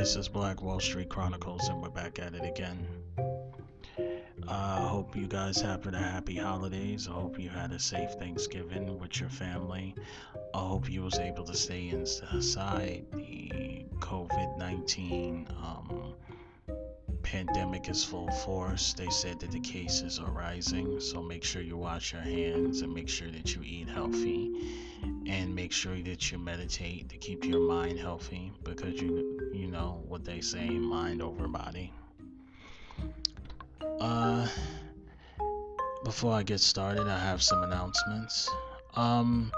This is Black Wall Street Chronicles, and we're back at it again. I uh, hope you guys have had a happy holidays. I hope you had a safe Thanksgiving with your family. I hope you was able to stay inside the COVID nineteen um, pandemic is full force. They said that the cases are rising, so make sure you wash your hands and make sure that you eat healthy and make sure that you meditate to keep your mind healthy because you you know what they say mind over body. Uh before I get started, I have some announcements. Um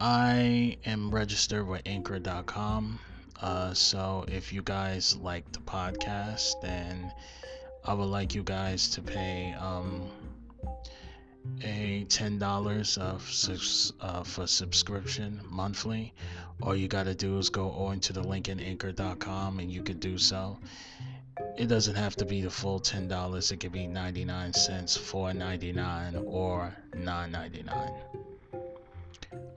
I am registered with anchor.com uh, so if you guys like the podcast, then I would like you guys to pay um, a ten dollars uh, uh, for subscription monthly. All you gotta do is go on to the link in anchor.com and you can do so. It doesn't have to be the full ten dollars. It could be ninety nine cents, four ninety nine, or nine ninety nine.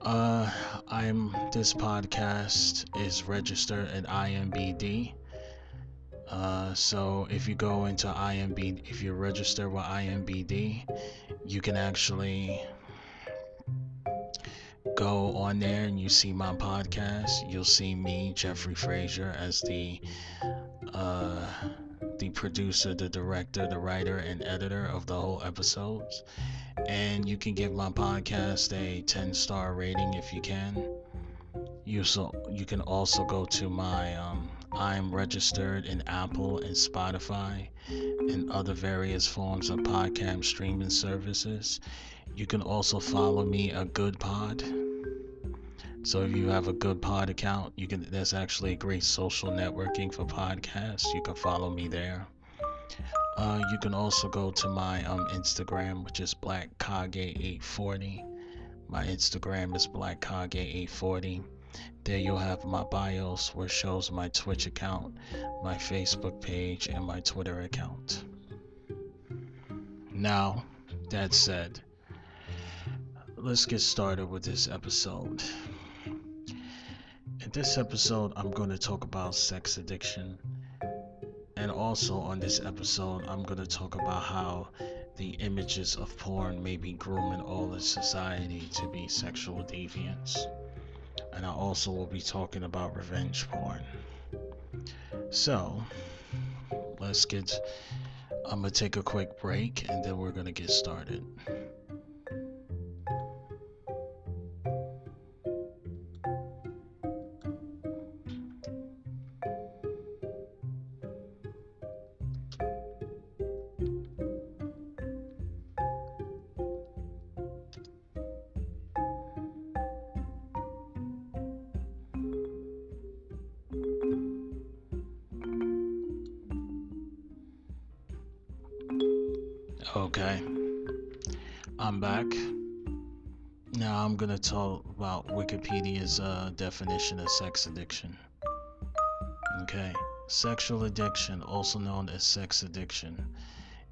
Uh, I'm this podcast is registered at IMBD. Uh, so if you go into IMB, if you register with IMBD, you can actually go on there and you see my podcast. You'll see me, Jeffrey Frazier, as the uh, the producer, the director, the writer, and editor of the whole episodes. And you can give my podcast a 10 star rating if you can. You so you can also go to my um, I'm registered in Apple and Spotify and other various forms of podcast streaming services. You can also follow me a Good Pod. So if you have a Good Pod account, you can. There's actually a great social networking for podcasts. You can follow me there. Uh, you can also go to my um, Instagram, which is BlackKage840. My Instagram is BlackKage840. There you'll have my bios, which shows my Twitch account, my Facebook page, and my Twitter account. Now, that said, let's get started with this episode. In this episode, I'm going to talk about sex addiction and also on this episode, I'm going to talk about how the images of porn may be grooming all of society to be sexual deviants. And I also will be talking about revenge porn. So, let's get. I'm to take a quick break and then we're to get started. Okay, I'm back. Now I'm gonna talk about Wikipedia's uh, definition of sex addiction. Okay, sexual addiction, also known as sex addiction,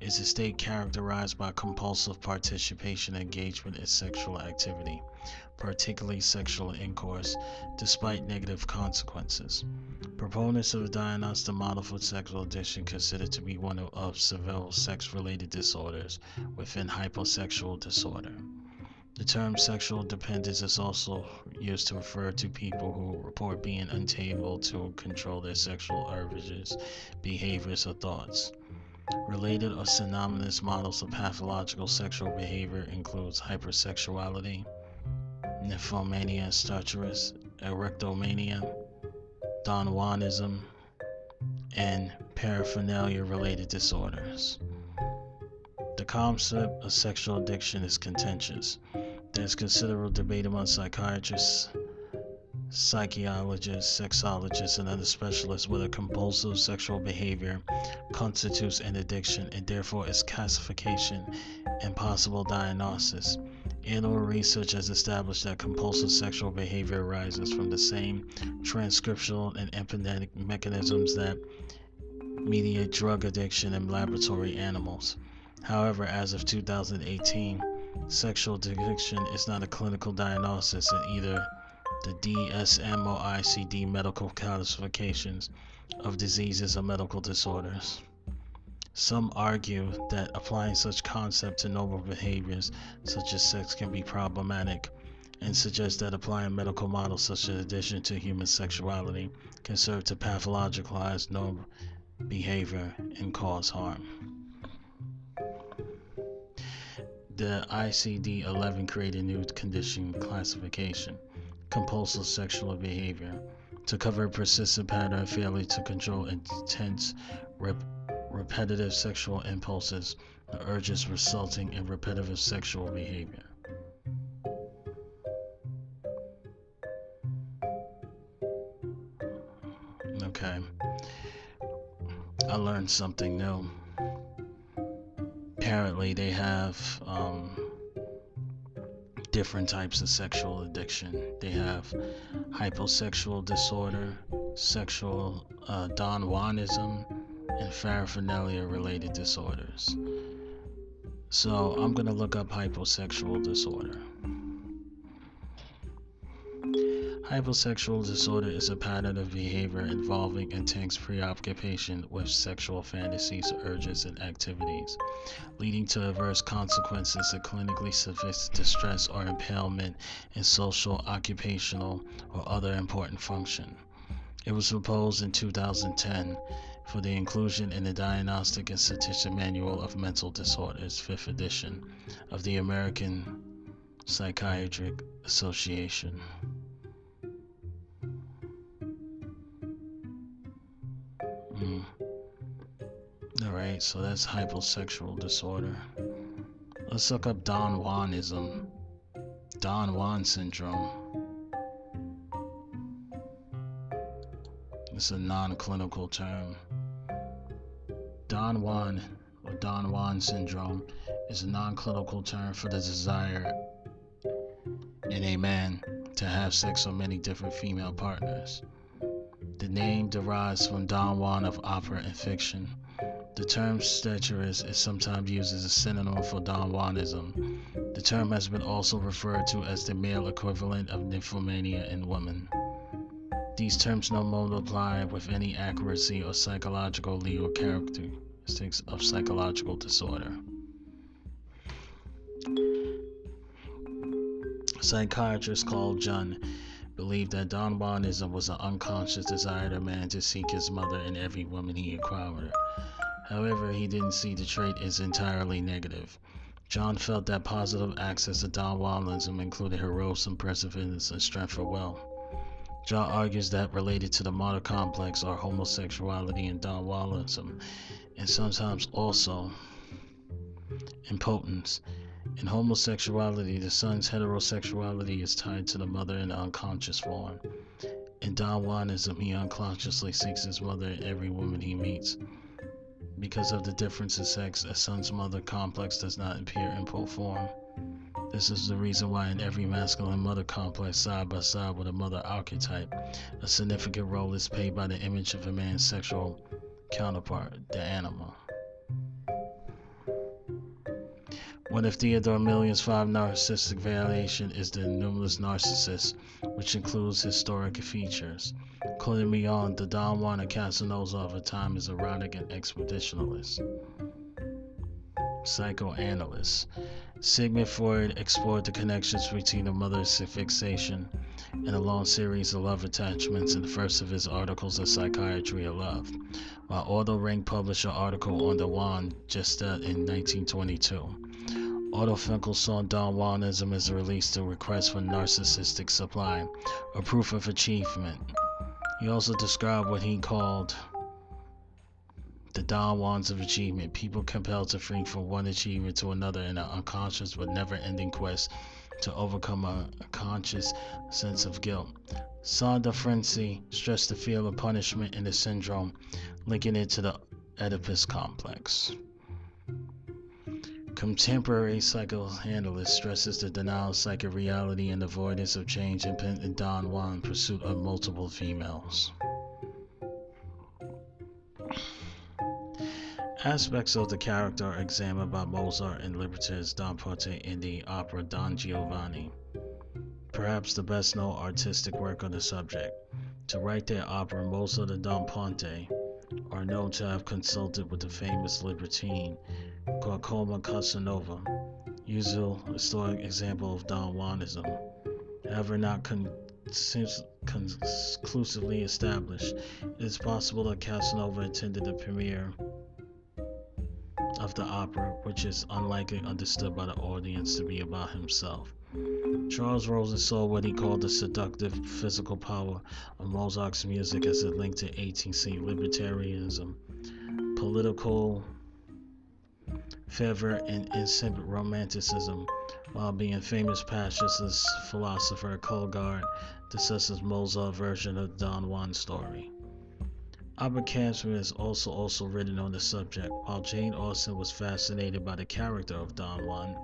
is a state characterized by compulsive participation engagement in sexual activity, particularly sexual intercourse, despite negative consequences. Proponents of the diagnostic model for sexual addiction consider it to be one of several sex-related disorders within hyposexual disorder. The term sexual dependence is also used to refer to people who report being unable to control their sexual urges, behaviors, or thoughts. Related or synonymous models of pathological sexual behavior includes hypersexuality, nymphomania staturus, erotomania, Don Juanism, and paraphernalia related disorders. The concept of sexual addiction is contentious. There's considerable debate among psychiatrists, psychologists, sexologists, and other specialists whether compulsive sexual behavior constitutes an addiction and therefore its classification and possible diagnosis. Animal research has established that compulsive sexual behavior arises from the same transcriptional and epigenetic mechanisms that mediate drug addiction in laboratory animals. However, as of 2018, sexual addiction is not a clinical diagnosis in either the DSM or medical classifications of diseases or medical disorders. Some argue that applying such concept to noble behaviors such as sex can be problematic and suggest that applying medical models such as addition to human sexuality can serve to pathologicalize noble behavior and cause harm. The ICD 11 created a new condition classification compulsive sexual behavior to cover a persistent pattern of failure to control intense, rep- repetitive sexual impulses the urges resulting in repetitive sexual behavior. Okay. I learned something new. Apparently, they have um, different types of sexual addiction. They have hyposexual disorder, sexual uh, Don Juanism, and paraphernalia related disorders. So I'm going to look up hyposexual disorder. Hyposexual disorder is a pattern of behavior involving intense preoccupation with sexual fantasies, urges, and activities, leading to adverse consequences of clinically severe distress or impairment in social, occupational, or other important function. It was proposed in 2010 for the inclusion in the Diagnostic and Statistical Manual of Mental Disorders, 5th edition, of the American Psychiatric Association. Mm. All right, so that's hyposexual disorder. Let's look up Don Juanism. Don Juan syndrome. It's a non clinical term. Don Juan or Don Juan syndrome is a non clinical term for the desire in a man to have sex with many different female partners. The name derives from Don Juan of opera and fiction. The term staturist is sometimes used as a synonym for Don Juanism. The term has been also referred to as the male equivalent of nymphomania in women. These terms no longer apply with any accuracy or psychological legal characteristics of psychological disorder. Psychiatrist Carl Jung believed that Don Juanism was an unconscious desire of man to seek his mother in every woman he encountered. However, he didn't see the trait as entirely negative. Jung felt that positive access to Don Juanism included heroism, perseverance, and strength for will. Jung argues that related to the mother complex are homosexuality and Don Juanism, and sometimes also impotence. In homosexuality, the son's heterosexuality is tied to the mother in the unconscious form. In Don he unconsciously seeks his mother in every woman he meets. Because of the difference in sex, a son's mother complex does not appear in both form. This is the reason why in every masculine mother complex side by side with a mother archetype, a significant role is played by the image of a man's sexual counterpart, the anima. One of Theodore Millon's five narcissistic variation is the numerous narcissist, which includes histrionic features. According beyond, the Don Juan and Casanova of a time is erotic and expeditionalist. Psychoanalyst. Sigmund Freud explored the connections between the mother's fixation and a long series of love attachments in the first of his articles of Psychiatry of Love, while Otto Rank published an article on the Juan Gestalt in 1922. Otto Fenichel saw Don Juanism as a release to request for narcissistic supply, a proof of achievement. He also described what he called the Don Juans of achievement, people compelled to flee from one achievement to another in an unconscious but never ending quest to overcome a, a, conscious sense of guilt. Sándor Ferenczi stressed the fear of punishment in the syndrome, linking it to the Oedipus complex. Contemporary psychoanalyst stresses the denial of psychic reality and avoidance of change in Don Juan pursuit of multiple females. Aspects of the character are examined by Mozart and librettist Don Ponte in the opera Don Giovanni. perhaps the best known artistic work on the subject. To write their opera, Mozart and Don Ponte are known to have consulted with the famous libertine Giacomo Casanova, usual historic example of Don Juanism. However, not con- conclusively established, it is possible that Casanova attended the premiere of the opera, which is unlikely understood by the audience to be about himself. Charles Rosen saw what he called the seductive physical power of Mozart's music as it linked to 18th century libertarianism, political fervor, and incipient romanticism, while being famous pacifist philosopher Kierkegaard discusses Mozart's version of Don Juan story. Albert Camus has also also written on the subject. While Jane Austen was fascinated by the character of Don Juan,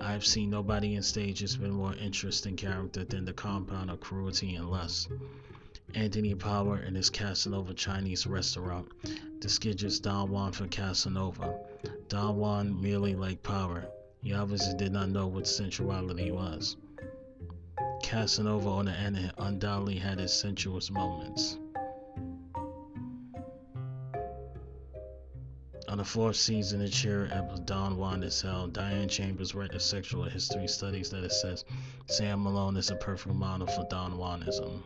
I have seen nobody in stage has been more interesting character than the compound of cruelty and lust. Anthony Powell in his Casanova Chinese restaurant distinguishes Don Juan from Casanova. Don Juan merely liked power. He obviously did not know what sensuality was. Casanova, on the other hand, undoubtedly had his sensuous moments. On the fourth season of Cheers episode Don Juan is held, Diane Chambers wrote a sexual history studies that it says Sam Malone is a perfect model for Don Juanism.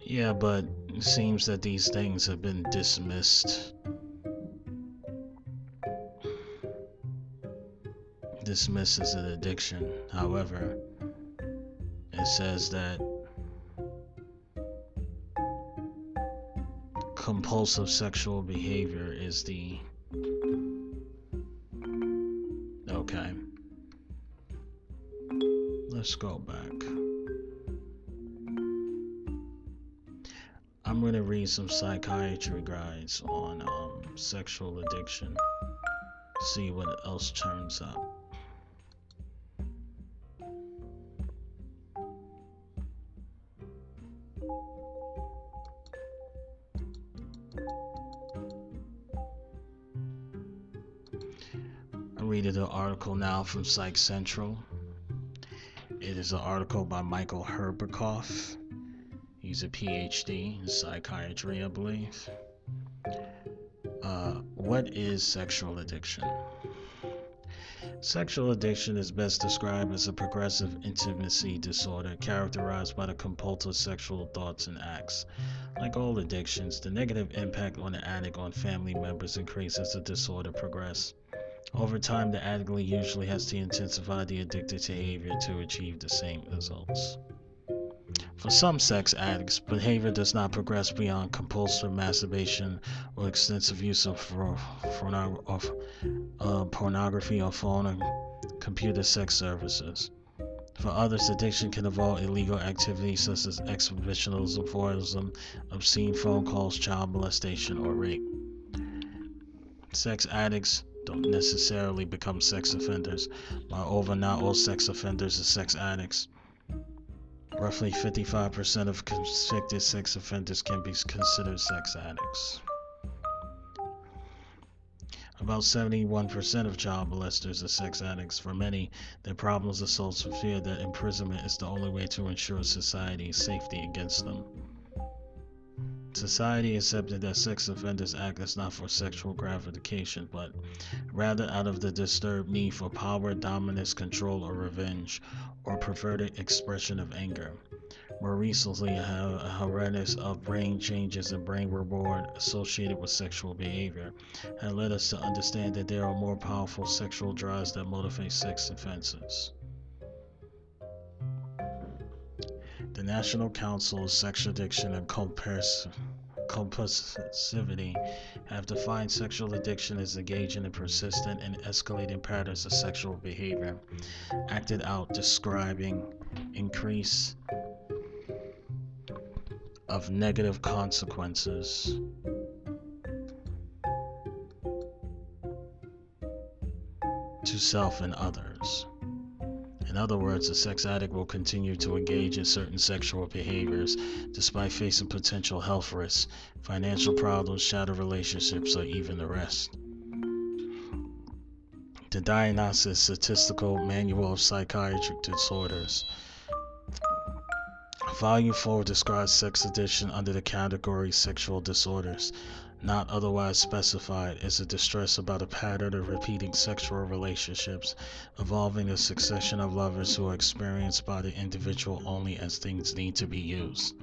Yeah, but it seems that these things have been dismissed. Dismissed as an addiction. However, it says that compulsive sexual behavior is the okay. Let's go back. I'm going to read some psychiatry guides on um, sexual addiction see what else turns up reading an article now from Psych Central. It is an article by Michael Herberkoff. He's a PhD in psychiatry, I believe. Uh, what is sexual addiction? Sexual addiction is best described as a progressive intimacy disorder characterized by the compulsive sexual thoughts and acts. Like all addictions, the negative impact on the addict on family members increases as the disorder progresses. Over time, the addict usually has to intensify the addictive behavior to achieve the same results. For some sex addicts, behavior does not progress beyond compulsive masturbation or extensive use of, of uh, pornography or phone and computer sex services. For others, addiction can involve illegal activities such as exhibitionism, voyeurism, obscene phone calls, child molestation, or rape. Sex addicts don't necessarily become sex offenders. Moreover, not all sex offenders are sex addicts. Roughly 55% of convicted sex offenders can be considered sex addicts. About 71% of child molesters are sex addicts. For many, their problems are so severe that imprisonment is the only way to ensure society's safety against them. Society accepted that sex offenders act as not for sexual gratification, but rather out of the disturbed need for power, dominance, control, or revenge, or perverted expression of anger. More recently, a awareness of brain changes and brain reward associated with sexual behavior has led us to understand that there are more powerful sexual drives that motivate sex offenses. National Council of Sexual Addiction and Compulsivity have defined sexual addiction as engaging in persistent and escalating patterns of sexual behavior, acted out describing increase of negative consequences to self and others. In other words, a sex addict will continue to engage in certain sexual behaviors despite facing potential health risks, financial problems, shattered relationships, or even arrest. The Diagnostic Statistical Manual of Psychiatric Disorders. Volume 4 describes sex addiction under the category sexual disorders, not otherwise specified, is a distress about a pattern of repeating sexual relationships involving a succession of lovers who are experienced by the individual only as things need to be used.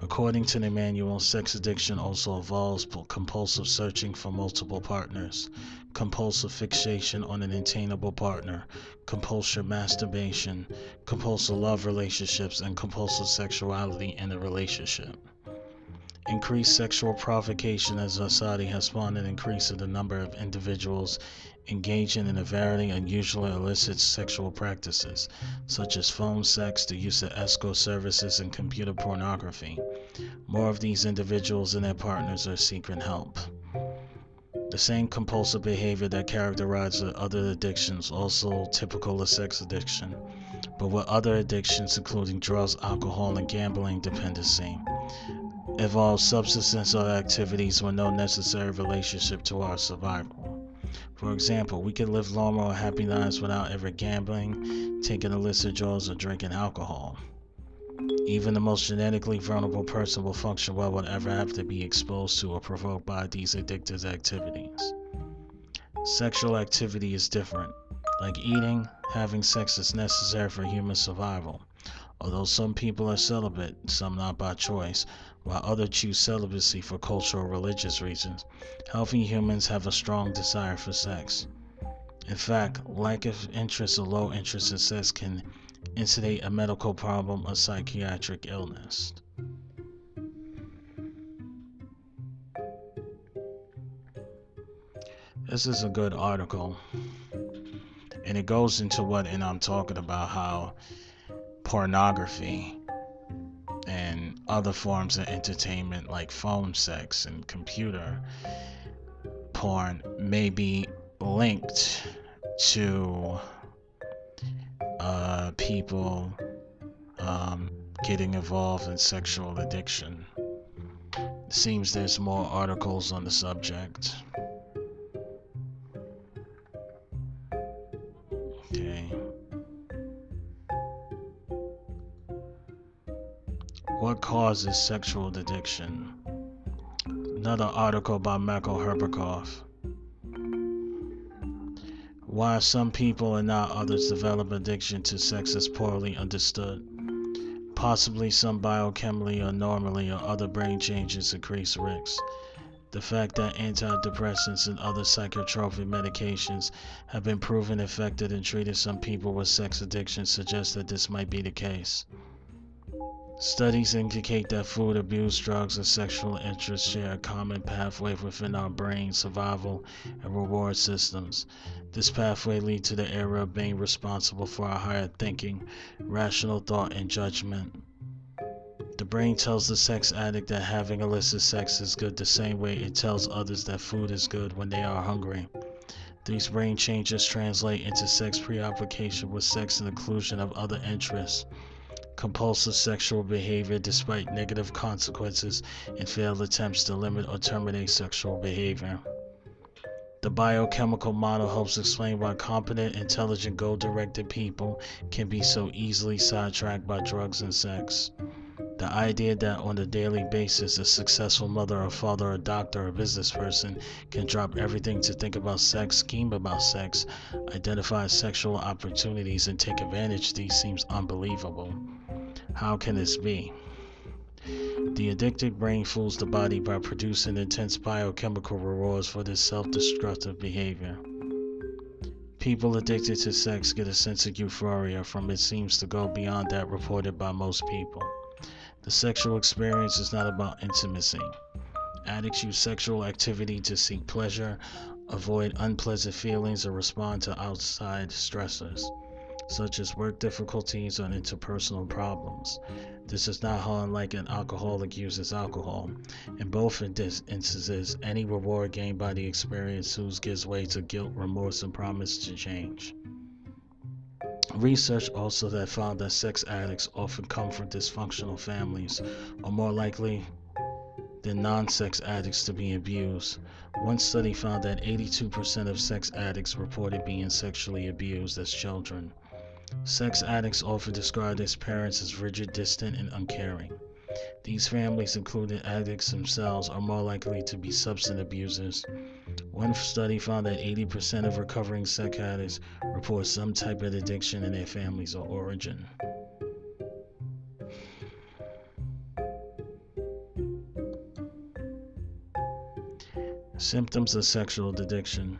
According to the manual, sex addiction also involves compulsive searching for multiple partners, compulsive fixation on an attainable partner, compulsive masturbation, compulsive love relationships, and compulsive sexuality in a relationship. Increased sexual provocation as society has spawned an increase in the number of individuals engaging in a variety of unusual illicit sexual practices, such as phone sex, the use of escort services, and computer pornography. More of these individuals and their partners are seeking help. The same compulsive behavior that characterizes other addictions, also typical of sex addiction, but with other addictions, including drugs, alcohol, and gambling dependency, involves subsistence or activities with no necessary relationship to our survival. For example, we can live normal or happy lives without ever gambling, taking illicit drugs, or drinking alcohol. Even the most genetically vulnerable person will function well without have to be exposed to or provoked by these addictive activities. Sexual activity is different. Like eating, having sex is necessary for human survival. Although some people are celibate, some not by choice, while others choose celibacy for cultural or religious reasons, healthy humans have a strong desire for sex. In fact, lack of interest or low interest in sex can incite a medical problem or psychiatric illness. This is a good article. And it goes into what, and I'm talking about how pornography and other forms of entertainment like phone sex and computer porn may be linked to uh, people um, getting involved in sexual addiction. Seems there's more articles on the subject. What causes sexual addiction? Another article by Michael Herberkoff. Why some people and not others develop addiction to sex is poorly understood. Possibly some biochemically or normally or other brain changes increase risks. The fact that antidepressants and other psychotropic medications have been proven effective in treating some people with sex addiction suggests that this might be the case. Studies indicate that food abuse, drugs, and sexual interests share a common pathway within our brain survival and reward systems. This pathway leads to the area of being responsible for our higher thinking, rational thought, and judgment. The brain tells the sex addict that having illicit sex is good the same way it tells others that food is good when they are hungry. These brain changes translate into sex preoccupation with sex and inclusion of other interests compulsive sexual behavior despite negative consequences, and failed attempts to limit or terminate sexual behavior. The biochemical model helps explain why competent, intelligent, goal directed people can be so easily sidetracked by drugs and sex. The idea that on a daily basis a successful mother or father or doctor or business person can drop everything to think about sex, scheme about sex, identify sexual opportunities, and take advantage of these seems unbelievable. How can this be? The addicted brain fools the body by producing intense biochemical rewards for this self destructive behavior. People addicted to sex get a sense of euphoria from it seems to go beyond that reported by most people. The sexual experience is not about intimacy. Addicts use sexual activity to seek pleasure, avoid unpleasant feelings, or respond to outside stressors such as work difficulties or interpersonal problems. This is not how unlike an alcoholic uses alcohol. In both instances, any reward gained by the experience soon gives way to guilt, remorse, and promise to change. Research also that found that sex addicts often come from dysfunctional families, or more likely, than non sex addicts to be abused. One study found that 82% of sex addicts reported being sexually abused as children. Sex addicts often describe their parents as rigid, distant, and uncaring. These families, including addicts themselves, are more likely to be substance abusers. One study found that 80% of recovering sex addicts report some type of addiction in their families or origin. Symptoms of sexual addiction.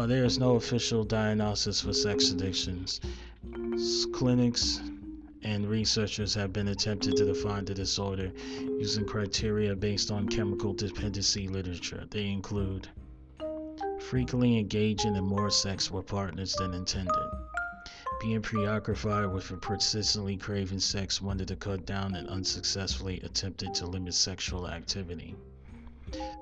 While there is no official diagnosis for sex addictions, clinics and researchers have been attempted to define the disorder using criteria based on chemical dependency literature. They include frequently engaging in more sex with partners than intended, being preoccupied with persistently craving sex, wanted to cut down and unsuccessfully attempted to limit sexual activity.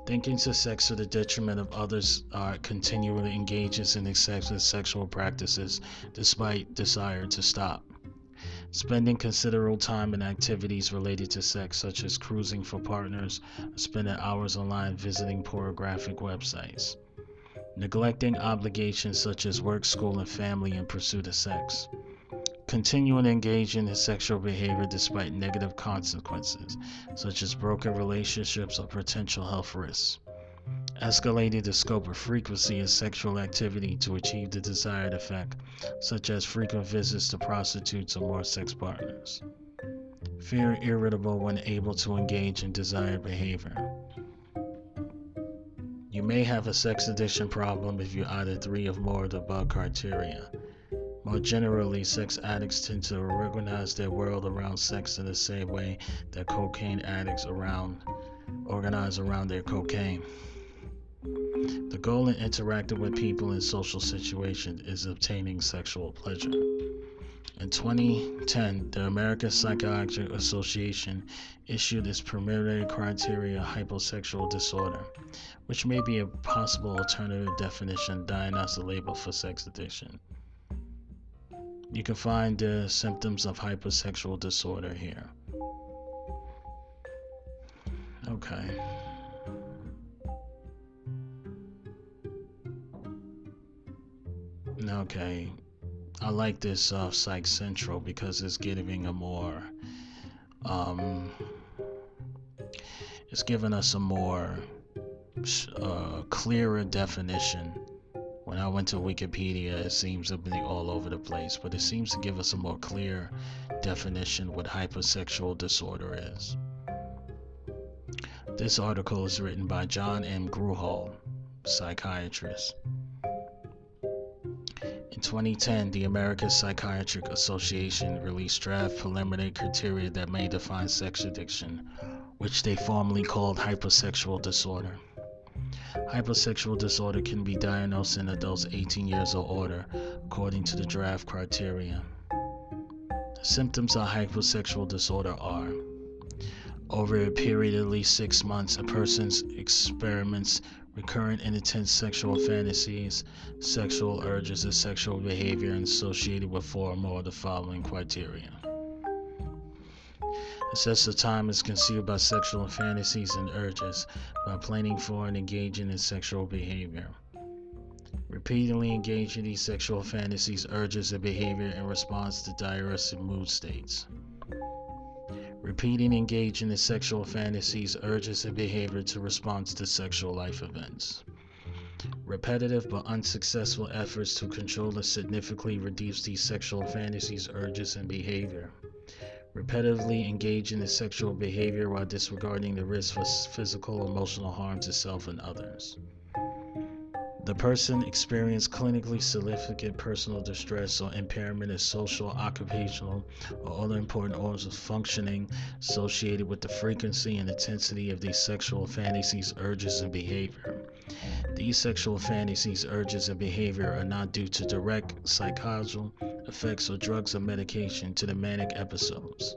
Thinking to sex to the detriment of others are continually engages in excessive sexual practices despite desire to stop. Spending considerable time in activities related to sex, such as cruising for partners, spending hours online visiting pornographic websites neglecting obligations such as work, school, and family in pursuit of sex, continuing to engage in his sexual behavior despite negative consequences, such as broken relationships or potential health risks, escalating the scope or frequency of sexual activity to achieve the desired effect, such as frequent visits to prostitutes or more sex partners. Fear irritable when able to engage in desired behavior. You may have a sex addiction problem if you either three or more of the above criteria. More generally, sex addicts tend to organize their world around sex in the same way that cocaine addicts around organize around their cocaine. The goal in interacting with people in social situations is obtaining sexual pleasure. In 2010, the American Psychiatric Association issued its preliminary criteria hyposexual disorder, which may be a possible alternative definition diagnostic label for sex addiction. You can find the symptoms of hypersexual disorder here. Okay. Okay, I like this uh, Psych Central because it's giving a more, um, it's giving us a more uh, clearer definition. When I went to Wikipedia, it seems to be all over the place, but it seems to give us a more clear definition what hypersexual disorder is. This article is written by John M. Grohol, psychiatrist. In 2010, the American Psychiatric Association released draft preliminary criteria that may define sex addiction, which they formally called hypersexual disorder. Hypersexual disorder can be diagnosed in adults 18 years or older, according to the draft criteria. Symptoms of hypersexual disorder are over a period of at least six months, a person experiments recurrent and intense sexual fantasies, sexual urges, and sexual behavior associated with four or more of the following criteria. Assess the time is consumed by sexual fantasies and urges by planning for and engaging in sexual behavior. Repeatedly engage in these sexual fantasies, urges, and behavior in response to diverse mood states. Repeating engaging in sexual fantasies, urges, and behavior to respond to sexual life events. Repetitive but unsuccessful efforts to control or significantly reduce these sexual fantasies, urges, and behavior. Repetitively engage in the sexual behavior while disregarding the risk for physical or emotional harm to self and others. The person experienced clinically significant personal distress or impairment in social, occupational, or other important organs of functioning associated with the frequency and intensity of these sexual fantasies, urges, and behavior. These sexual fantasies, urges, and behavior are not due to direct psychological effects or drugs or medication to the manic episodes.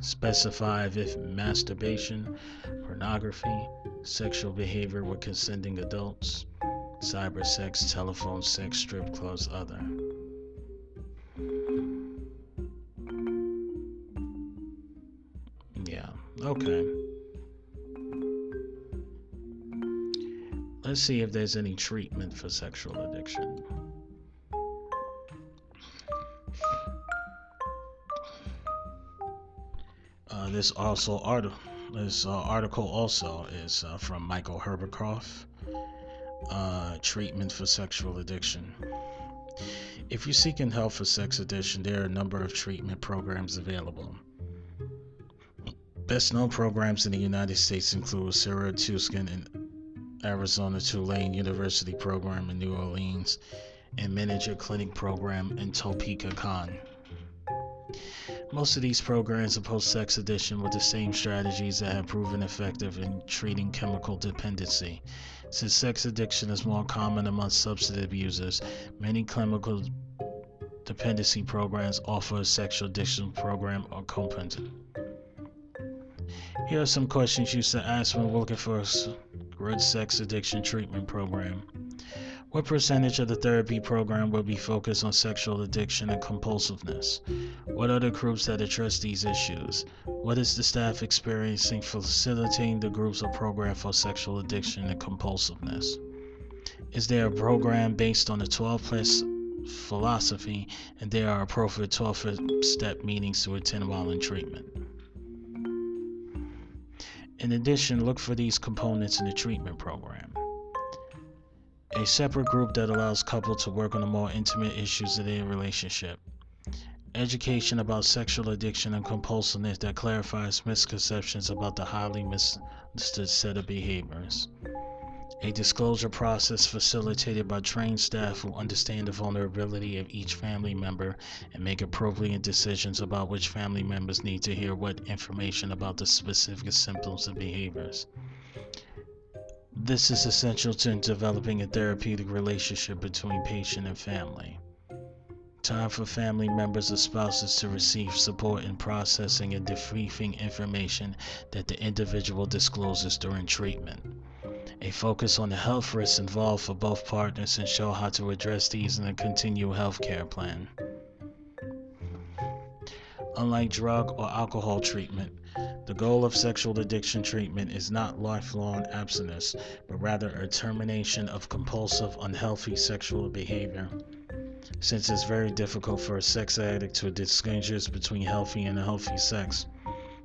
Specify if masturbation, pornography, sexual behavior with consenting adults, cyber sex, telephone sex, strip clubs, other. Yeah, okay. Let's see if there's any treatment for sexual addiction. Uh, this also article, this uh, article also is uh, from Michael Herberkoff. Uh, treatment for sexual addiction. If you're seeking help for sex addiction, there are a number of treatment programs available. Best known programs in the United States include Sierra Tucson and Arizona Tulane University program in New Orleans and Menninger Clinic program in Topeka Con. Most of these programs oppose sex addiction with the same strategies that have proven effective in treating chemical dependency. Since sex addiction is more common among substance abusers, many chemical dependency programs offer a sexual addiction program or component. Here are some questions you should ask when looking for good sex addiction treatment program. What percentage of the therapy program will be focused on sexual addiction and compulsiveness? What are the groups that address these issues? What is the staff experiencing facilitating the groups or program for sexual addiction and compulsiveness? Is there a program based on the 12 plus philosophy and there are appropriate 12 step meetings to attend while in treatment? In addition, look for these components in the treatment program. A separate group that allows couples to work on the more intimate issues of their relationship. Education about sexual addiction and compulsiveness that clarifies misconceptions about the highly misunderstood set of behaviors a disclosure process facilitated by trained staff who understand the vulnerability of each family member and make appropriate decisions about which family members need to hear what information about the specific symptoms and behaviors. This is essential to developing a therapeutic relationship between patient and family. Time for family members or spouses to receive support in processing and debriefing information that the individual discloses during treatment a focus on the health risks involved for both partners and show how to address these in a continued health care plan. Unlike drug or alcohol treatment, the goal of sexual addiction treatment is not lifelong abstinence, but rather a termination of compulsive, unhealthy sexual behavior. Since it's very difficult for a sex addict to distinguish between healthy and unhealthy sex,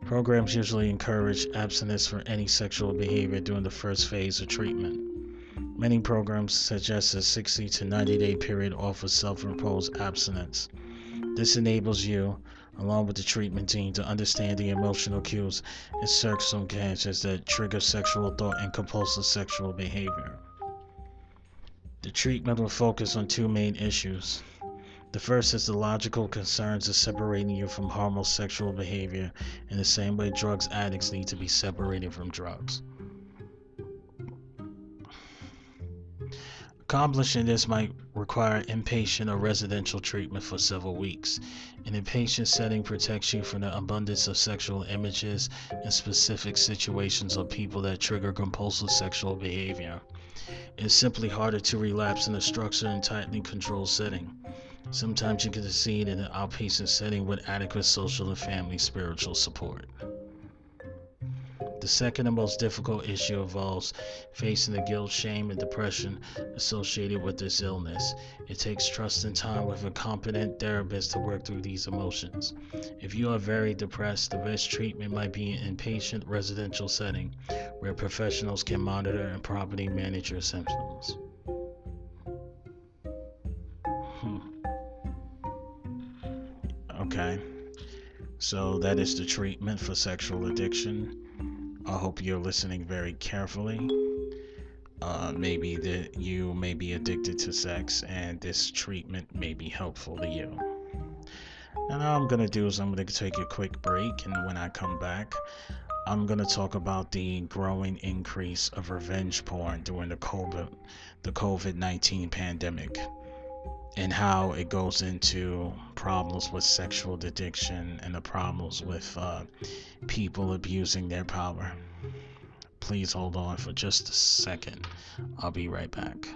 Programs usually encourage abstinence from any sexual behavior during the first phase of treatment. Many programs suggest a 60 to 90 day period of self imposed abstinence. This enables you, along with the treatment team, to understand the emotional cues and circumstances that trigger sexual thought and compulsive sexual behavior. The treatment will focus on two main issues the first is the logical concerns of separating you from harmful sexual behavior in the same way drugs addicts need to be separated from drugs. Accomplishing this might require inpatient or residential treatment for several weeks. An inpatient setting protects you from the abundance of sexual images and specific situations of people that trigger compulsive sexual behavior. It's simply harder to relapse in a structured and tightly controlled setting. Sometimes you can succeed in an outpatient setting with adequate social and family spiritual support. The second and most difficult issue involves facing the guilt, shame, and depression associated with this illness. It takes trust and time with a competent therapist to work through these emotions. If you are very depressed, the best treatment might be an inpatient residential setting where professionals can monitor and properly manage your symptoms. Okay. So that is the treatment for sexual addiction. I hope you're listening very carefully. Uh, maybe that you may be addicted to sex and this treatment may be helpful to you. Now, all I'm gonna do is I'm gonna take a quick break, and when I come back, I'm gonna talk about the growing increase of revenge porn during the COVID, the COVID-19 pandemic and how it goes into problems with sexual addiction and the problems with uh, people abusing their power. Please hold on for just a second. I'll be right back.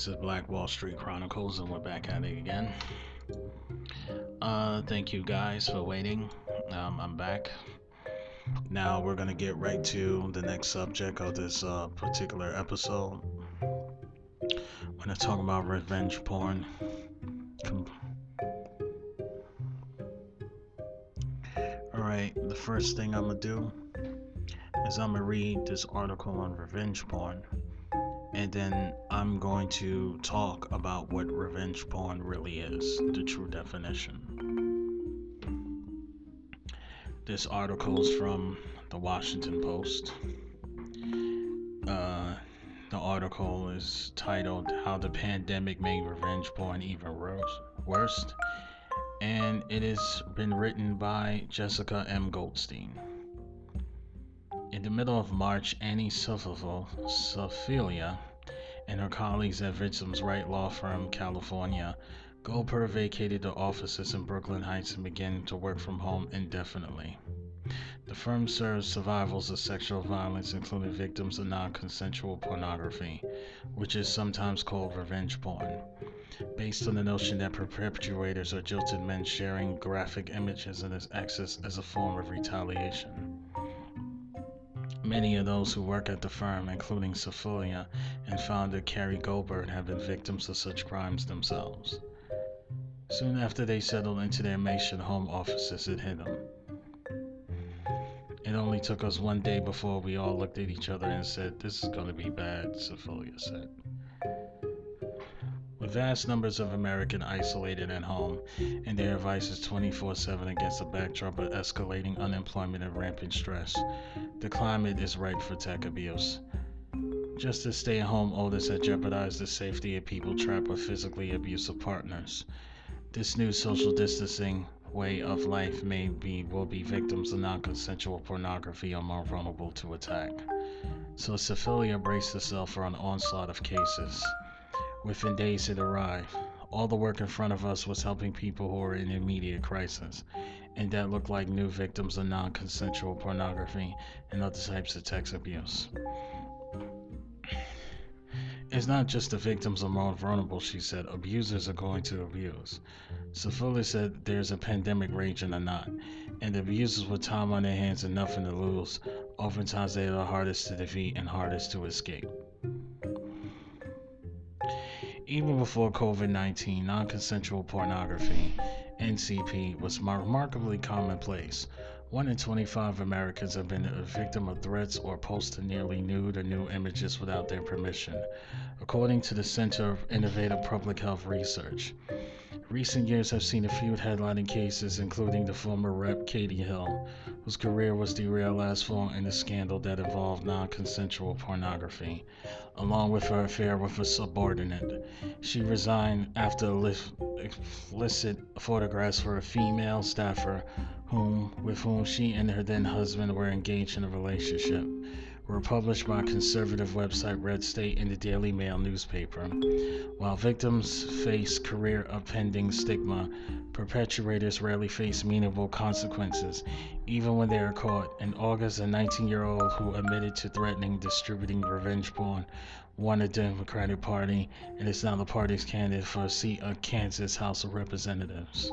This is Black Wall Street Chronicles, and we're back at it again. Uh, thank you guys for waiting. Um, I'm back. Now we're gonna get right to the next subject of this uh, particular episode. We're gonna talk about revenge porn. Com- Alright, the first thing I'm gonna do is I'm gonna read this article on revenge porn and then I'm going to talk about what revenge porn really is, the true definition. This article is from the Washington Post. Uh, the article is titled How the Pandemic Made Revenge Porn Even Worse. And it has been written by Jessica M. Goldstein. In the middle of March, Annie Sophelia and her colleagues at Victims Right Law Firm, California, Goldberg vacated the offices in Brooklyn Heights and began to work from home indefinitely. The firm serves survivors of sexual violence, including victims of non consensual pornography, which is sometimes called revenge porn, based on the notion that perpetrators are jilted men sharing graphic images and access as a form of retaliation. Many of those who work at the firm, including Sophelia and founder Carrie Goldberg, have been victims of such crimes themselves. Soon after they settled into their makeshift home offices, it hit them. It only took us one day before we all looked at each other and said, This is going to be bad, Sophelia said. With vast numbers of Americans isolated at home and their devices 24 7 against the backdrop of escalating unemployment and rampant stress, the climate is ripe for tech abuse. Just as stay at home orders have jeopardized the safety of people trapped with physically abusive partners, this new social distancing way of life may be will be victims of non-consensual pornography or more vulnerable to attack. So Sophelia braced herself for an onslaught of cases. Within days, it arrived. All the work in front of us was helping people who were in immediate crisis, and that looked like new victims of non consensual pornography and other types of sex abuse. It's not just the victims are more vulnerable, she said. Abusers are going to abuse. Sophelia said there's a pandemic raging or not, and abusers with time on their hands and nothing to lose, oftentimes they are the hardest to defeat and hardest to escape. Even before COVID 19, non consensual pornography, NCP, was remarkably commonplace. One in 25 Americans have been a victim of threats or posted nearly nude or new images without their permission, according to the Center of Innovative Public Health Research. Recent years have seen a few headlining cases, including the former rep Katie Hill, whose career was derailed last fall in a scandal that involved non consensual pornography, along with her affair with a subordinate. She resigned after illicit photographs for a female staffer whom, with whom she and her then husband were engaged in a relationship were published by conservative website Red State in the Daily Mail newspaper. While victims face career upending stigma, perpetrators rarely face meaningful consequences, even when they are caught. In August, a 19 year old who admitted to threatening distributing revenge porn won the Democratic Party and is now the party's candidate for a seat on Kansas House of Representatives.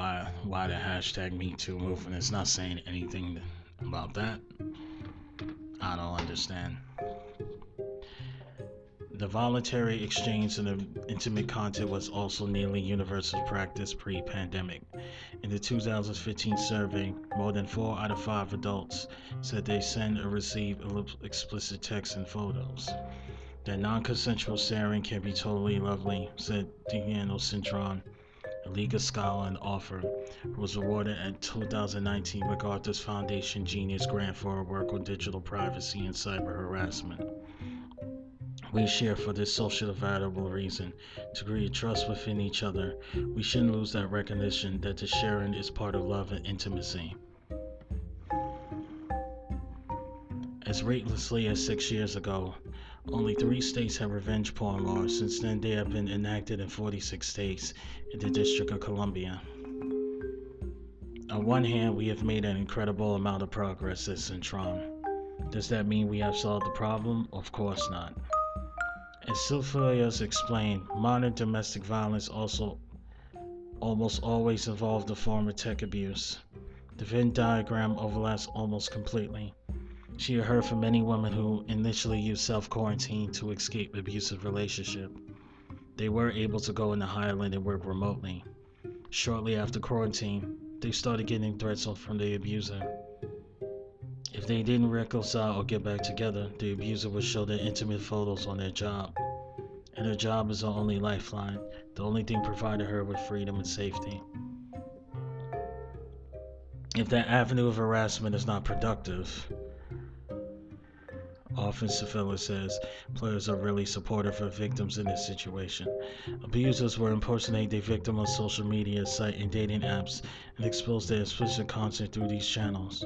Why why the hashtag Me Too movement is not saying anything about that. I don't understand. The voluntary exchange of intimate content was also nearly universal practice pre-pandemic. In the 2015 survey, more than four out of five adults said they send or receive explicit texts and photos. That non-consensual sharing can be totally lovely, said Deanna Cintron, a legal scholar and author, was awarded a 2019 MacArthur's Foundation Genius Grant for her work on digital privacy and cyber harassment. We share for this social valuable reason to create trust within each other. We shouldn't lose that recognition that the sharing is part of love and intimacy. As recklessly as six years ago, only three states have revenge porn laws. Since then, they have been enacted in 46 states in the District of Columbia. On one hand, we have made an incredible amount of progress at Centron. Does that mean we have solved the problem? Of course not. As Sylvia's explained, modern domestic violence also almost always involved a form of tech abuse. The Venn diagram overlaps almost completely. She had heard from many women who initially used self quarantine to escape abusive relationship. They were able to go in the Highland and work remotely. Shortly after quarantine, they started getting threats from the abuser. If they didn't reconcile or get back together, the abuser would show their intimate photos on their job. And her job is her only lifeline, the only thing provided her with freedom and safety. If that avenue of harassment is not productive, Often, Safilla says, players are really supportive of victims in this situation. Abusers will impersonate their victim on social media, site, and dating apps and expose their explicit content through these channels.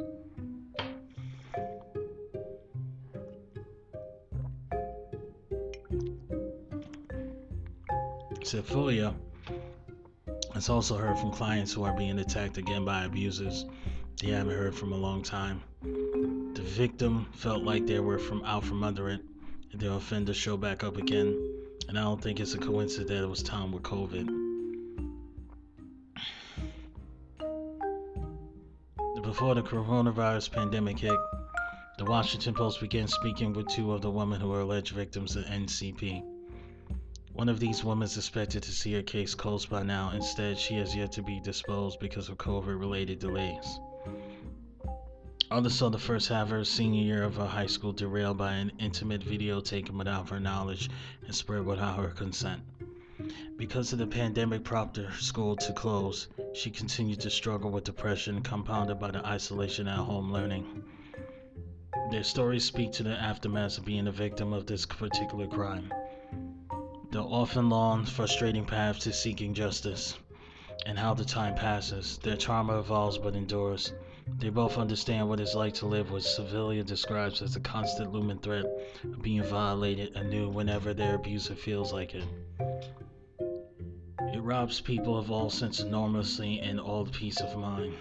Sephilia has also heard from clients who are being attacked again by abusers they haven't heard from a long time. The victim felt like they were from out from under it, and the offender showed back up again. And I don't think it's a coincidence that it was time with COVID. Before the coronavirus pandemic hit, the Washington Post began speaking with two of the women who were alleged victims of NCP. One of these women is expected to see her case closed by now. Instead, she has yet to be disposed because of COVID related delays. Others saw the first half of her senior year of her high school derailed by an intimate video taken without her knowledge and spread without her consent. Because of the pandemic prompted her school to close, she continued to struggle with depression compounded by the isolation at home learning. Their stories speak to the aftermath of being a victim of this particular crime. The often long, frustrating path to seeking justice, and how the time passes. Their trauma evolves but endures. They both understand what it's like to live what Sylvia describes as a constant looming threat of being violated anew whenever their abuser feels like it. It robs people of all sense of normalcy and all peace of mind.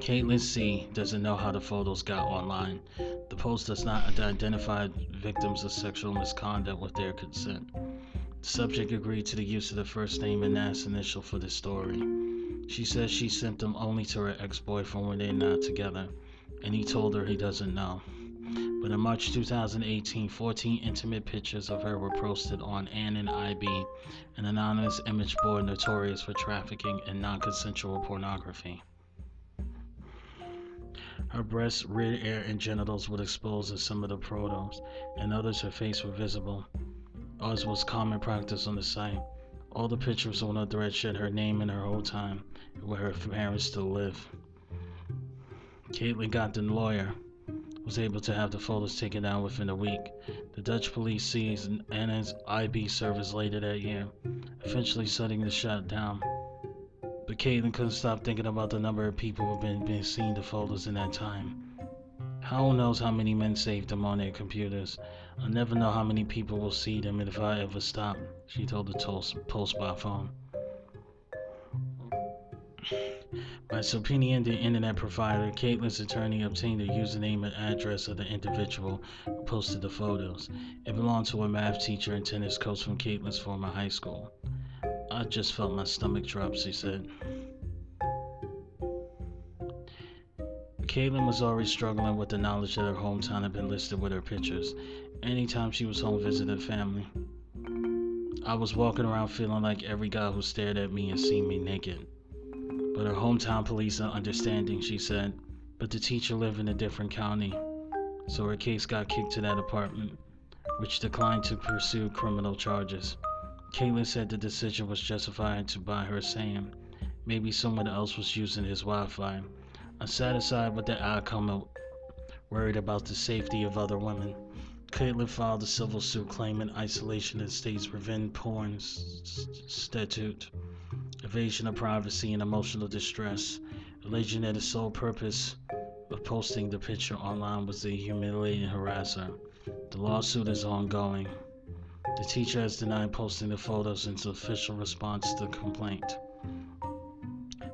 Caitlin C. doesn't know how the photos got online. The post does not identify victims of sexual misconduct with their consent. The subject agreed to the use of the first name and last initial for the story. She says she sent them only to her ex boyfriend when they're not together, and he told her he doesn't know. But in March 2018, 14 intimate pictures of her were posted on Anon-IB, an anonymous image board notorious for trafficking and non consensual pornography. Her breasts, rear air, and genitals were exposed in some of the photos, and others her face were visible, as was common practice on the site. All the pictures on the thread shed her name and her whole time, where her parents still live. Caitlin got the lawyer, was able to have the photos taken down within a week. The Dutch police seized Anna's IB service later that year, eventually shutting the shut down. But Caitlin couldn't stop thinking about the number of people who've been, been seeing the photos in that time. How knows how many men saved them on their computers? I'll never know how many people will see them if I ever stop, she told the Post by phone. By subpoenaing the internet provider, Caitlin's attorney obtained the username and address of the individual who posted the photos. It belonged to a math teacher and tennis coach from Caitlin's former high school. I just felt my stomach drop, she said. Caitlin was already struggling with the knowledge that her hometown had been listed with her pictures. Anytime she was home visiting family, I was walking around feeling like every guy who stared at me had seen me naked. But her hometown police are understanding, she said. But the teacher lived in a different county, so her case got kicked to that department, which declined to pursue criminal charges. Caitlin said the decision was justified to by her saying maybe someone else was using his Wi Fi Unsatisfied with the outcome, worried about the safety of other women, Caitlin filed a civil suit claiming isolation in state's revenge porn statute, evasion of privacy, and emotional distress, alleging that the sole purpose of posting the picture online was to humiliate and harass her. The lawsuit is ongoing. The teacher has denied posting the photos in official response to the complaint.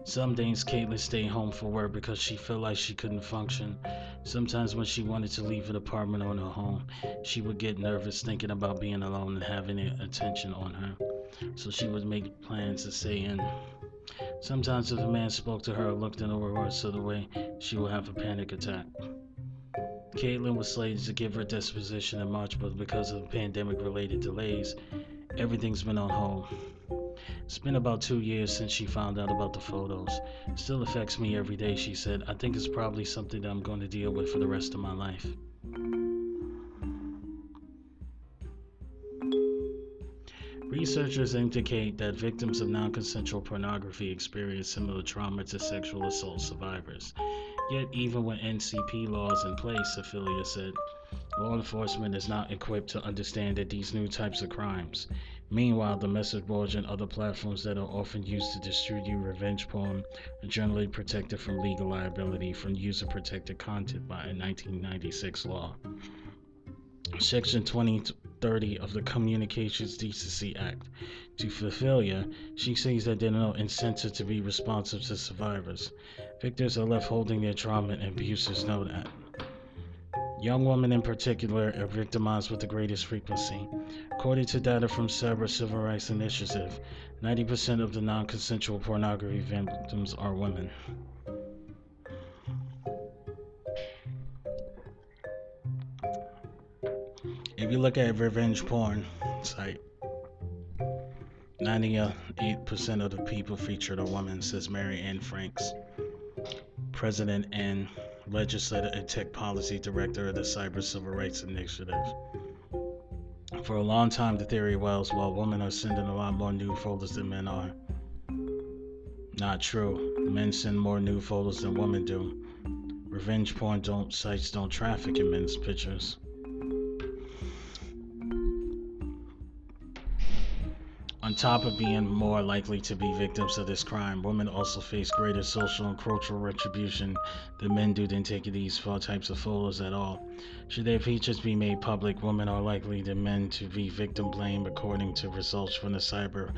Some days Caitlin stayed home for work because she felt like she couldn't function. Sometimes when she wanted to leave an apartment on her home, she would get nervous thinking about being alone and having attention on her. So she would make plans to stay in. Sometimes if a man spoke to her or looked in her words of the way, she would have a panic attack. Caitlin was slated to give her disposition in March, but because of the pandemic related delays, everything's been on hold. It's been about two years since she found out about the photos. It still affects me every day, she said. I think it's probably something that I'm going to deal with for the rest of my life. Researchers indicate that victims of non consensual pornography experience similar trauma to sexual assault survivors. Yet, even with NCP laws in place, Ophelia said, law enforcement is not equipped to understand that these new types of crimes, Meanwhile, the message boards and other platforms that are often used to distribute revenge porn are generally protected from legal liability from user protected content by a 1996 law. Section 2030 of the Communications Decency Act. To Ophelia, she says that there are no incentive to be responsive to survivors. Victims are left holding their trauma and abusers know that. Young women in particular are victimized with the greatest frequency. According to data from Cyber Civil Rights Initiative, 90% of the non consensual pornography victims are women. If you look at revenge porn site, 98% of the people featured are women, says Mary Anne Franks, president and legislator and tech policy director of the Cyber Civil Rights Initiative. For a long time, the theory was, well, women are sending a lot more nude photos than men are. Not true. Men send more nude photos than women do. Revenge porn don't sites don't traffic in men's pictures. On top of being more likely to be victims of this crime, women also face greater social and cultural retribution than men do in taking these types of photos at all. Should their features be made public, women are likely than men to be victim blamed according to results from the Cyber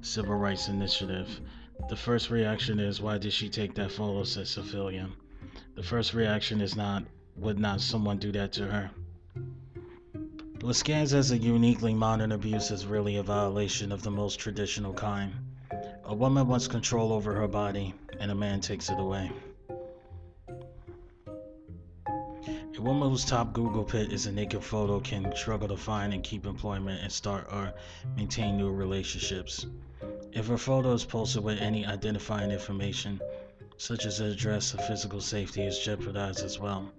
Civil Rights Initiative. The first reaction is, why did she take that photo, says Ophelia. The first reaction is not, would not someone do that to her? What scans as a uniquely modern abuse is really a violation of the most traditional kind. A woman wants control over her body, and a man takes it away. A woman whose top Google pit is a naked photo can struggle to find and keep employment and start or maintain new relationships. If her photo is posted with any identifying information, such as address or physical safety, is jeopardized as well.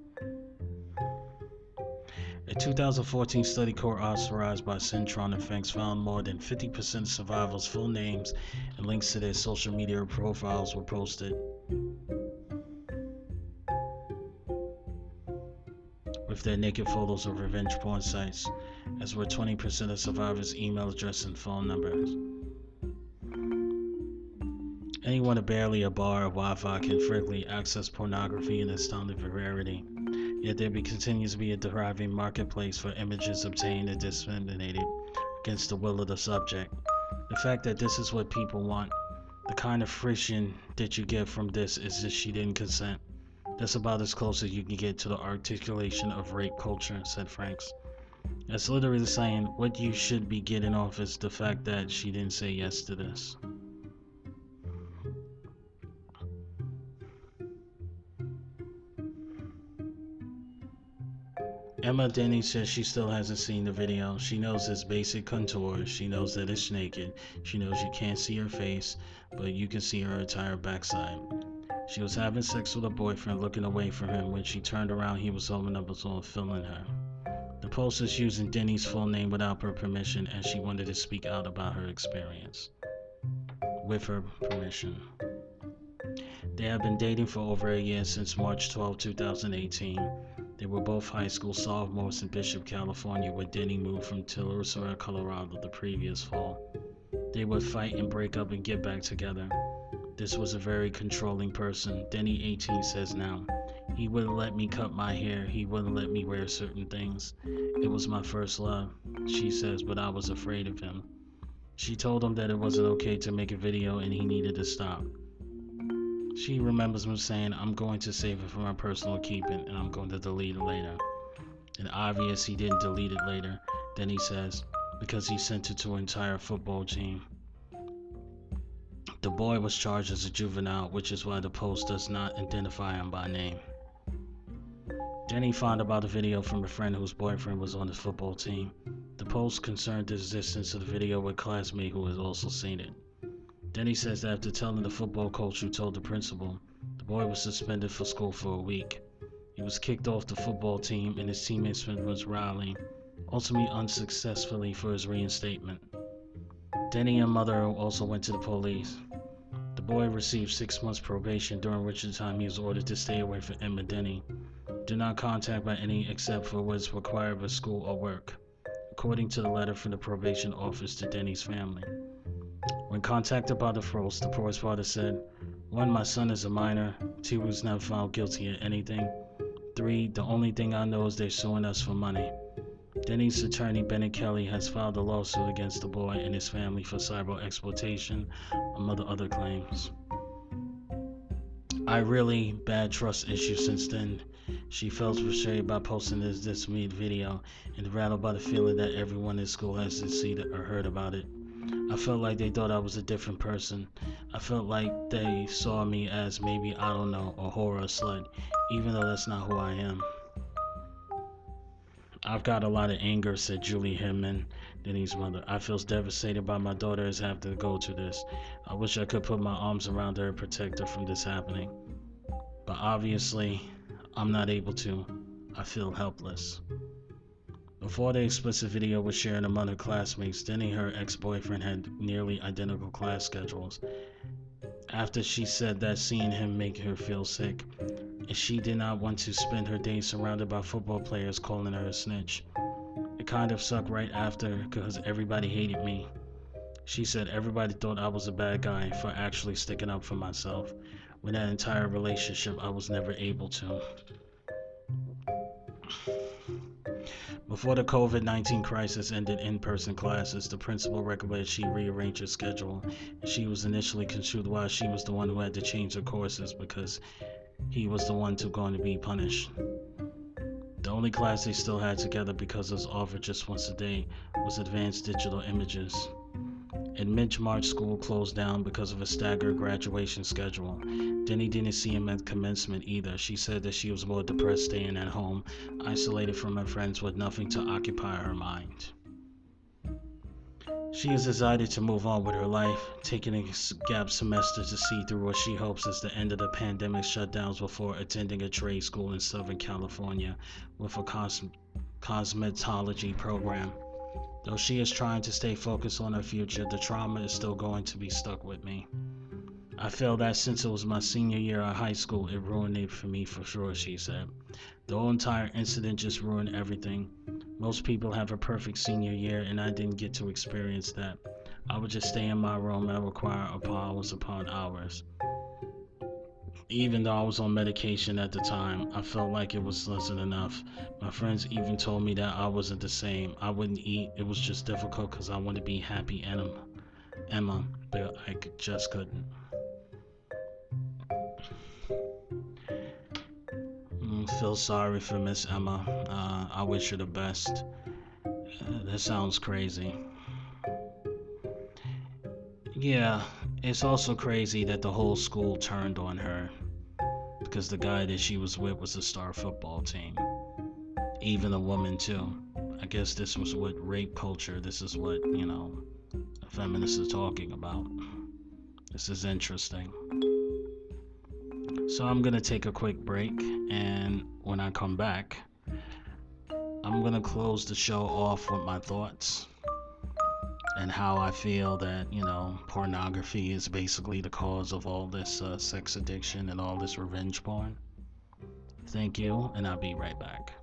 A 2014 study co-authored by Centron and Franks found more than 50% of survivors' full names and links to their social media profiles were posted. With their naked photos of revenge porn sites, as were 20% of survivors' email address and phone numbers. Anyone with barely a bar of Wi-Fi can frequently access pornography in astounding rarity. Yet there be, continues to be a thriving marketplace for images obtained and disseminated against the will of the subject. The fact that this is what people want, the kind of friction that you get from this is that she didn't consent. That's about as close as you can get to the articulation of rape culture, said Franks. That's literally saying what you should be getting off is the fact that she didn't say yes to this. Emma Denny says she still hasn't seen the video. She knows its basic contours. She knows that it's naked. She knows you can't see her face, but you can see her entire backside. She was having sex with a boyfriend looking away from him. When she turned around, he was holding up his phone filming her. The post is using Denny's full name without her permission, and she wanted to speak out about her experience. With her permission. They have been dating for over a year since March 12, 2018. They were both high school sophomores in Bishop, California, where Denny moved from Tularosa, Colorado the previous fall. They would fight and break up and get back together. This was a very controlling person. Denny 18 says now. He wouldn't let me cut my hair. He wouldn't let me wear certain things. It was my first love. she says, but I was afraid of him. She told him that it wasn't okay to make a video and he needed to stop. She remembers him saying, I'm going to save it for my personal keeping and I'm going to delete it later. And obvious he didn't delete it later. Then he says, because he sent it to an entire football team. The boy was charged as a juvenile, which is why the post does not identify him by name. Denny found about the video from a friend whose boyfriend was on the football team. The post concerned the existence of the video with a classmate who has also seen it. Denny says that after telling the football coach who told the principal, the boy was suspended for school for a week. He was kicked off the football team and his teammates was rallying, ultimately unsuccessfully for his reinstatement. Denny and mother also went to the police. The boy received six months probation, during which time he was ordered to stay away from Emma Denny. Do not contact by any except for what is required by school or work, according to the letter from the probation office to Denny's family. When contacted by the Frost, the boy's father said, 1. My son is a minor. 2. was never found guilty of anything. 3. The only thing I know is they're suing us for money. Denny's attorney Bennett Kelly has filed a lawsuit against the boy and his family for cyber exploitation, among other claims. I really bad trust issues since then. She felt frustrated by posting this this video and rattled by the feeling that everyone in school has seen or heard about it. I felt like they thought I was a different person. I felt like they saw me as maybe, I don't know, a horror slut, even though that's not who I am. I've got a lot of anger, said Julie Hinman, Denny's mother. I feel devastated by my daughter's having to go to this. I wish I could put my arms around her and protect her from this happening. But obviously, I'm not able to. I feel helpless. Before the explicit video was shared among her classmates, Denny her ex-boyfriend had nearly identical class schedules. After she said that seeing him make her feel sick, and she did not want to spend her days surrounded by football players calling her a snitch. It kind of sucked right after because everybody hated me. She said everybody thought I was a bad guy for actually sticking up for myself. When that entire relationship, I was never able to. Before the COVID 19 crisis ended in person classes, the principal recommended she rearrange her schedule. She was initially confused why she was the one who had to change her courses because he was the one to going to be punished. The only class they still had together because it was offered just once a day was advanced digital images. In mid-March, school closed down because of a staggered graduation schedule. Denny didn't see him at commencement either. She said that she was more depressed staying at home, isolated from her friends with nothing to occupy her mind. She has decided to move on with her life, taking a gap semester to see through what she hopes is the end of the pandemic shutdowns before attending a trade school in Southern California with a cos- cosmetology program. Though she is trying to stay focused on her future, the trauma is still going to be stuck with me. I feel that since it was my senior year of high school, it ruined it for me for sure, she said. The whole entire incident just ruined everything. Most people have a perfect senior year, and I didn't get to experience that. I would just stay in my room and require hours upon hours. Even though I was on medication at the time, I felt like it was wasn't enough. My friends even told me that I wasn't the same. I wouldn't eat. It was just difficult because I wanted to be happy Emma, Emma, but I just couldn't. I feel sorry for Miss Emma. Uh, I wish her the best. Uh, that sounds crazy. Yeah, it's also crazy that the whole school turned on her because the guy that she was with was a star football team. Even a woman, too. I guess this was what rape culture, this is what, you know, feminists are talking about. This is interesting. So I'm gonna take a quick break, and when I come back, I'm gonna close the show off with my thoughts and how I feel that you know pornography is basically the cause of all this uh, sex addiction and all this revenge porn. Thank you, and I'll be right back.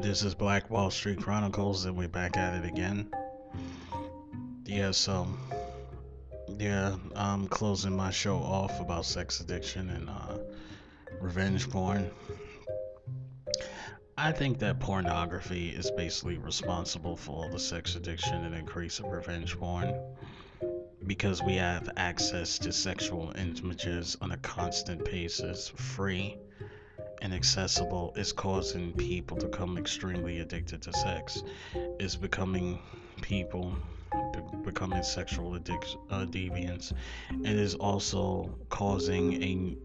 This is Black Wall Street Chronicles, and we're back at it again. Yeah, so yeah, I'm closing my show off about sex addiction and uh, revenge porn. I think that pornography is basically responsible for all the sex addiction and increase of revenge porn because we have access to sexual images on a constant basis, free and accessible is causing people to become extremely addicted to sex. Is becoming people becoming sexual addic- uh, deviants. It is also causing a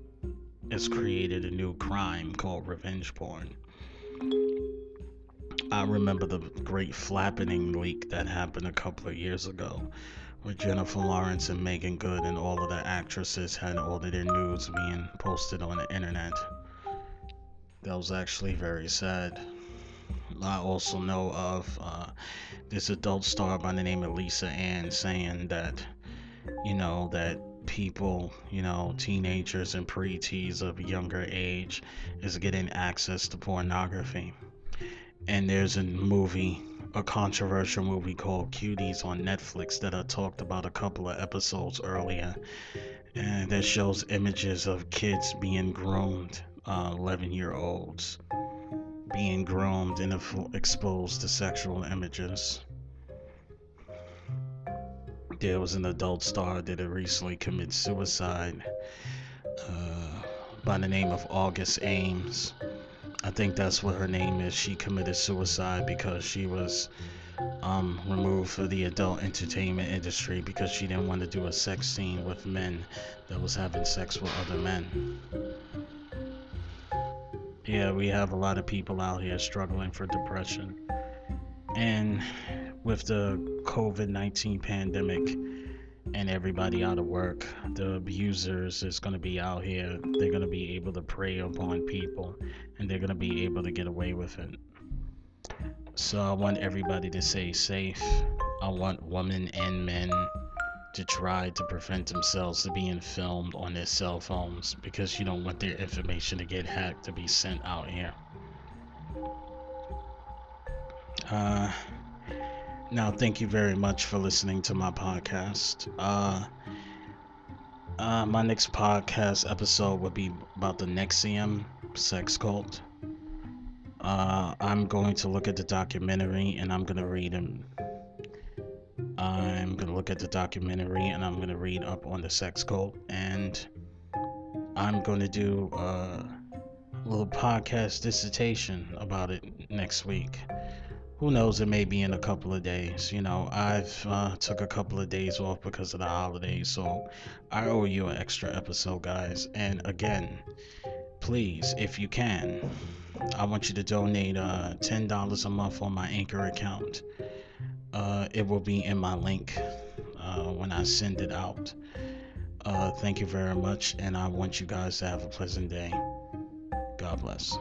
it's created a new crime called revenge porn. I remember the great Fappening leak that happened a couple of years ago with Jennifer Lawrence and Meagan Good and all of the actresses had all of their nudes being posted on the internet. That was actually very sad. I also know of uh, this adult star by the name of Lisa Ann saying that, you know, that people, you know, teenagers and preteens of younger age is getting access to pornography. And there's a movie, a controversial movie called Cuties on Netflix that I talked about a couple of episodes earlier. And that shows images of kids being groomed uh, 11 year olds being groomed and exposed to sexual images. There was an adult star that had recently committed suicide uh, by the name of August Ames. I think that's what her name is. She committed suicide because she was um, removed for the adult entertainment industry because she didn't want to do a sex scene with men that was having sex with other men yeah, we have a lot of people out here struggling for depression. And with the COVID 19 pandemic and everybody out of work, the abusers is going to be out here. They're going to be able to prey upon people and they're going to be able to get away with it. So I want everybody to stay safe. I want women and men to try to prevent themselves to being filmed on their cell phones because you don't want their information to get hacked to be sent out here. Uh, now, thank you very much for listening to my podcast. Uh, uh, my next podcast episode will be about the NXIVM sex cult. Uh, I'm going to look at the documentary and I'm going to read them I'm gonna look at the documentary and I'm gonna read up on the sex cult and I'm gonna do a little podcast dissertation about it next week. Who knows? It may be in a couple of days. You know, I've uh, took a couple of days off because of the holidays, so I owe you an extra episode, guys. And again, please, if you can, I want you to donate uh, ten dollars a month on my Anchor account uh, it will be in my link uh, when I send it out. Uh, thank you very much, and I want you guys to have a pleasant day. God bless.